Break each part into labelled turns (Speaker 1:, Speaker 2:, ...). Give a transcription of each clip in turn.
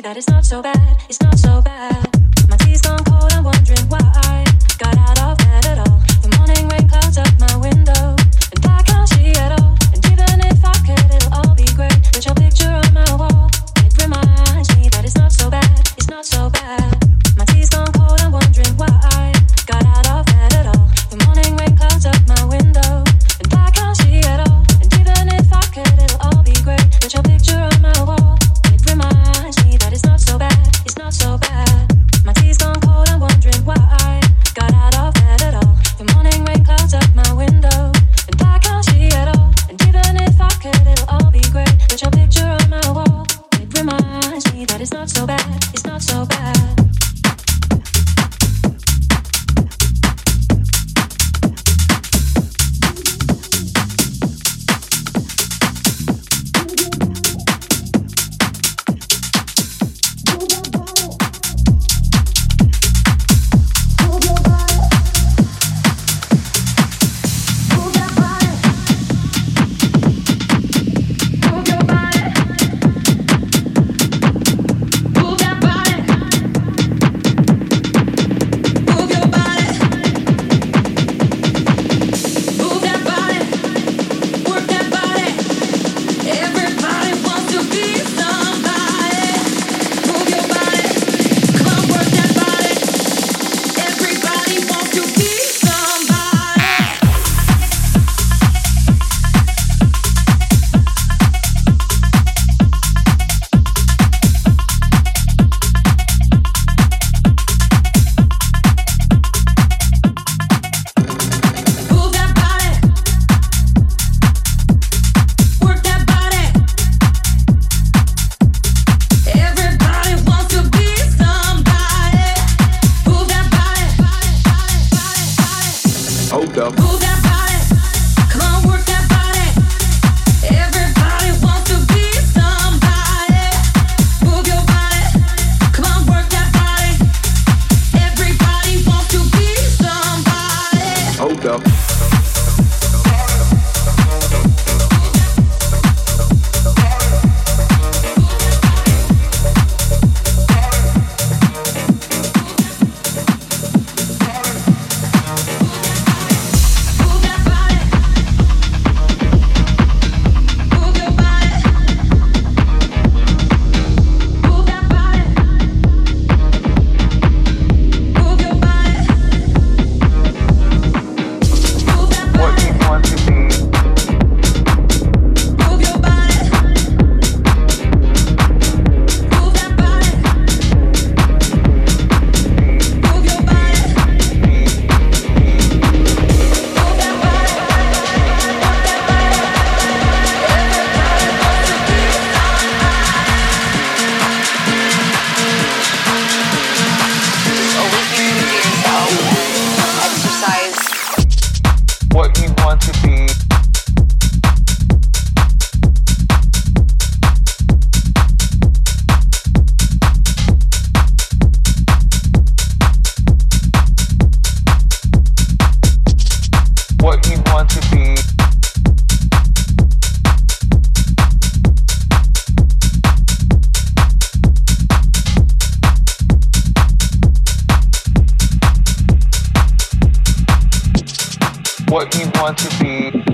Speaker 1: that it's not so bad, it's not so bad. My tea's gone cold, I'm wondering why I got out of what you want to be.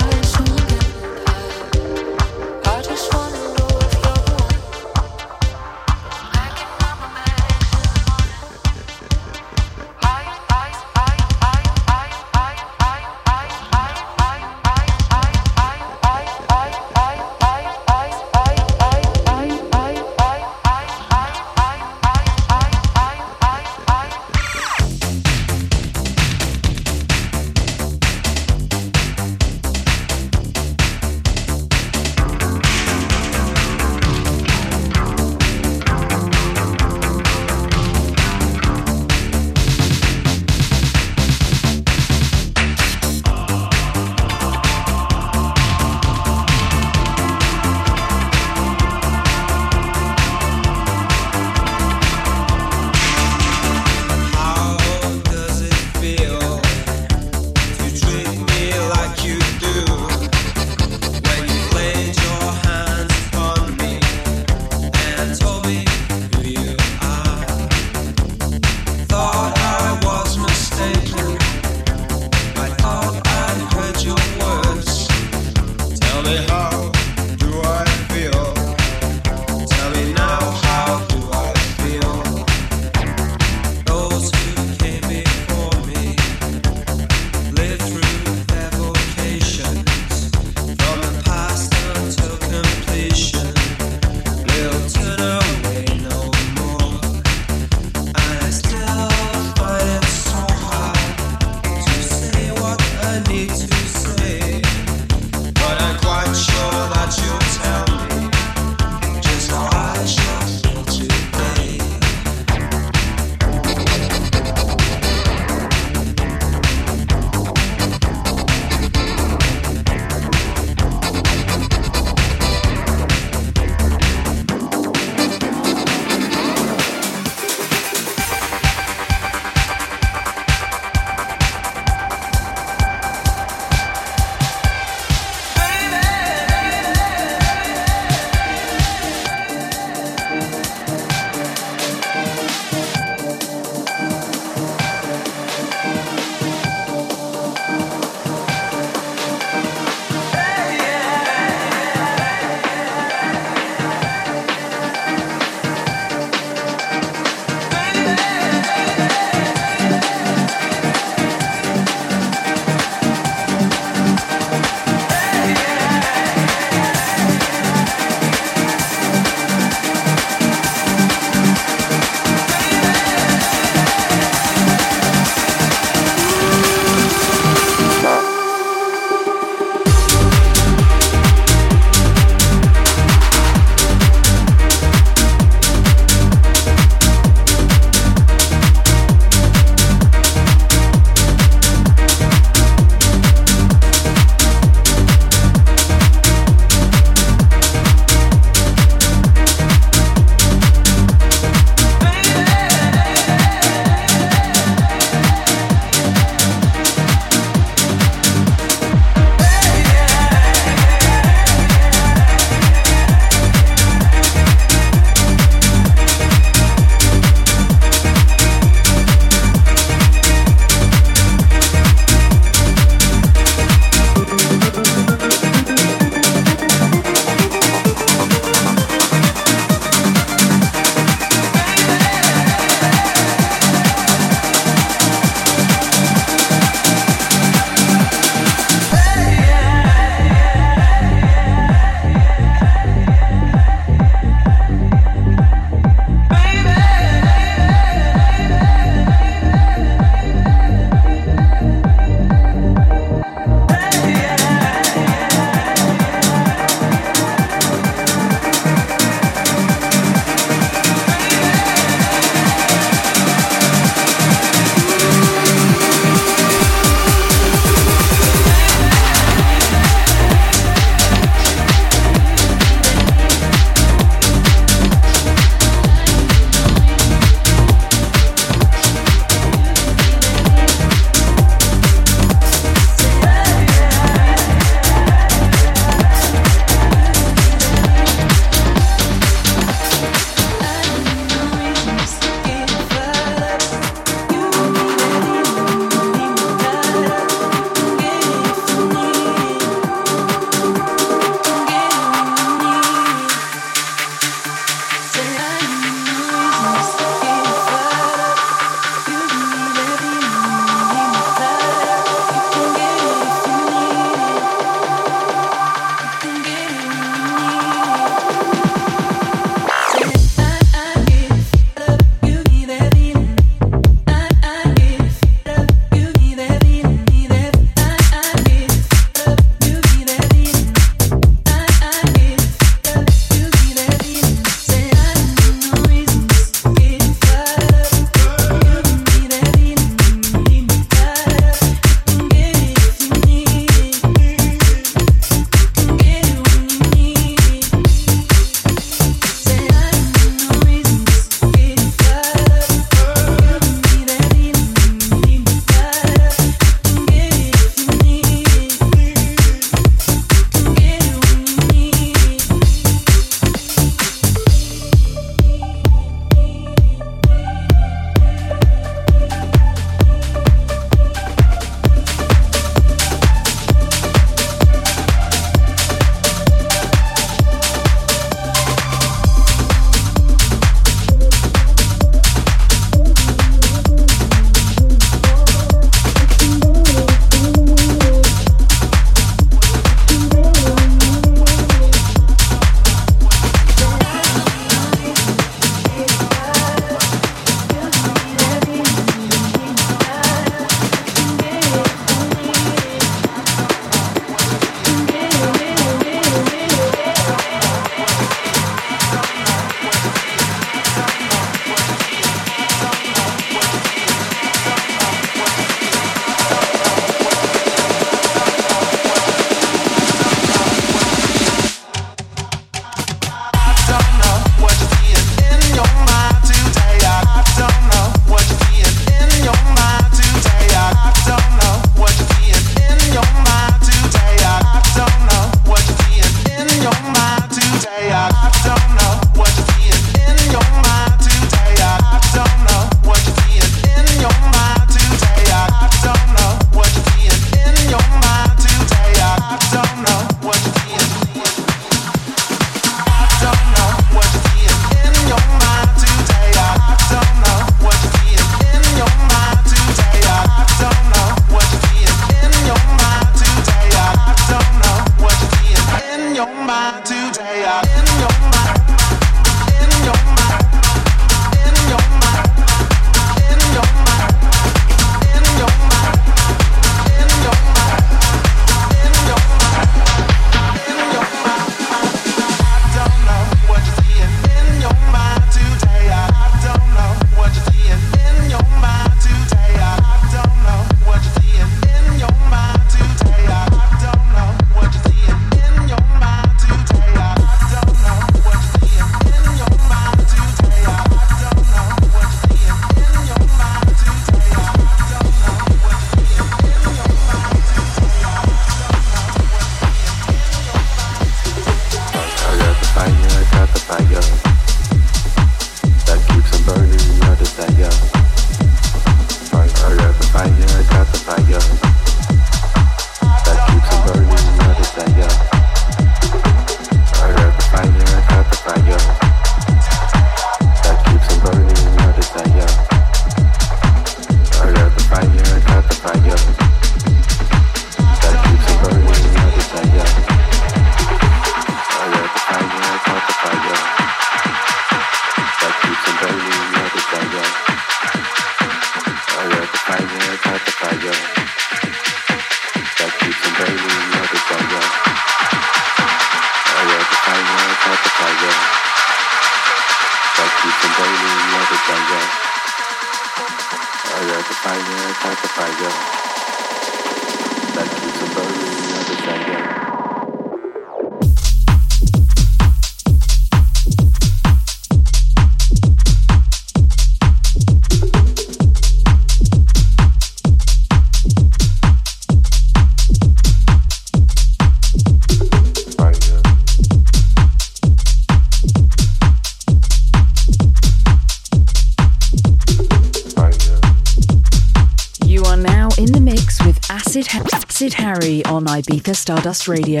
Speaker 2: Acid Harry on Ibiza Stardust Radio.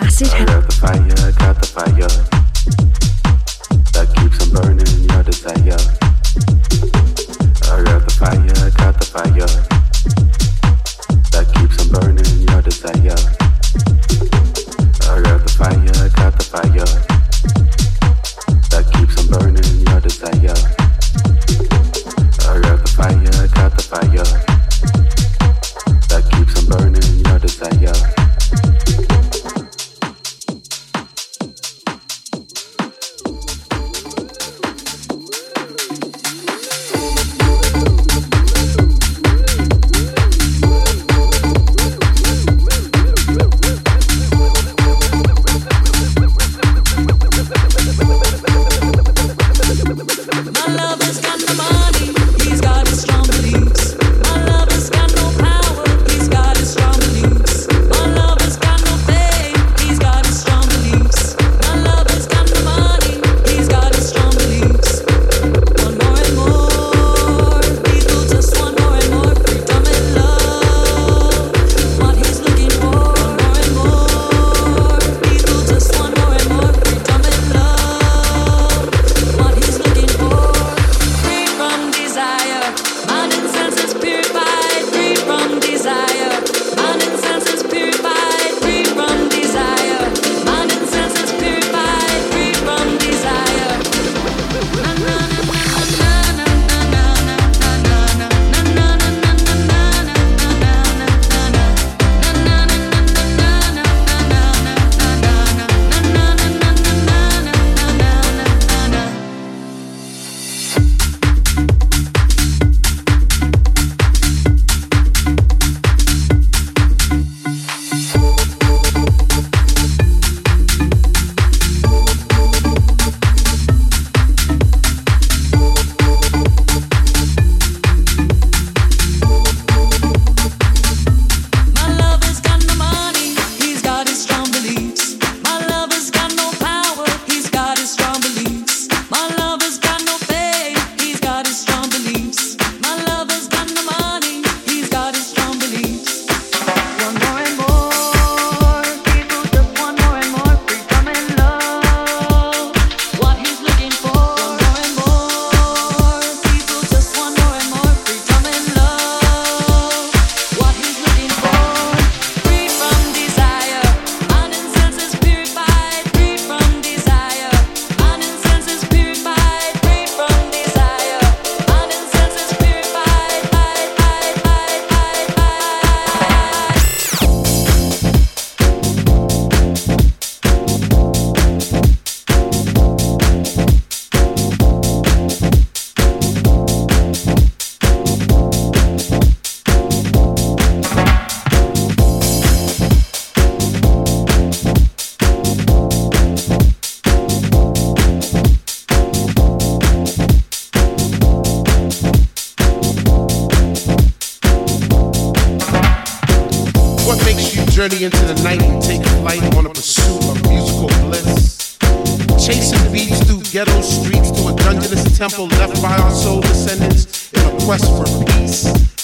Speaker 2: Acid Harry.
Speaker 3: got the fire, got the fire. That keeps on burning your desire. I got the fire, got the fire.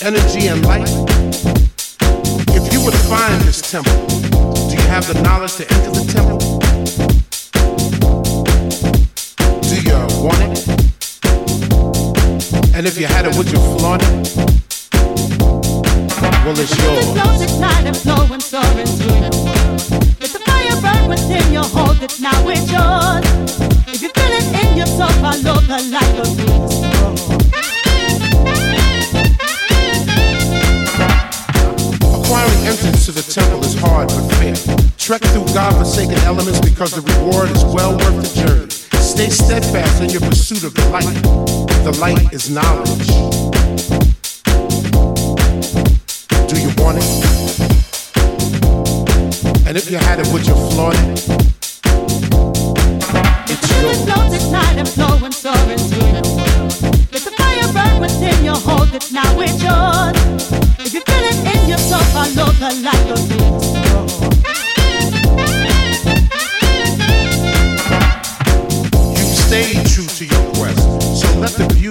Speaker 4: Energy, and light. If you were to find this temple, do you have the knowledge to enter the temple? Do you want it? And if you had it, would you flaunt it? Well, it's yours.
Speaker 5: Flows at night and flow and soar into your world. Let the fire burn within you, hold it now, it's yours. If you feel it in your soul, follow the light of
Speaker 4: Acquiring entrance to the temple is hard but fair. Trek through godforsaken elements because the reward is well worth the journey. Stay steadfast in your pursuit of the light. The light is knowledge. Do you want it? And if you had it, would you flaunt it?
Speaker 5: It now it's yours you feel it in yourself, the light of
Speaker 4: you. You stay true to your
Speaker 6: quest, so let the beauty.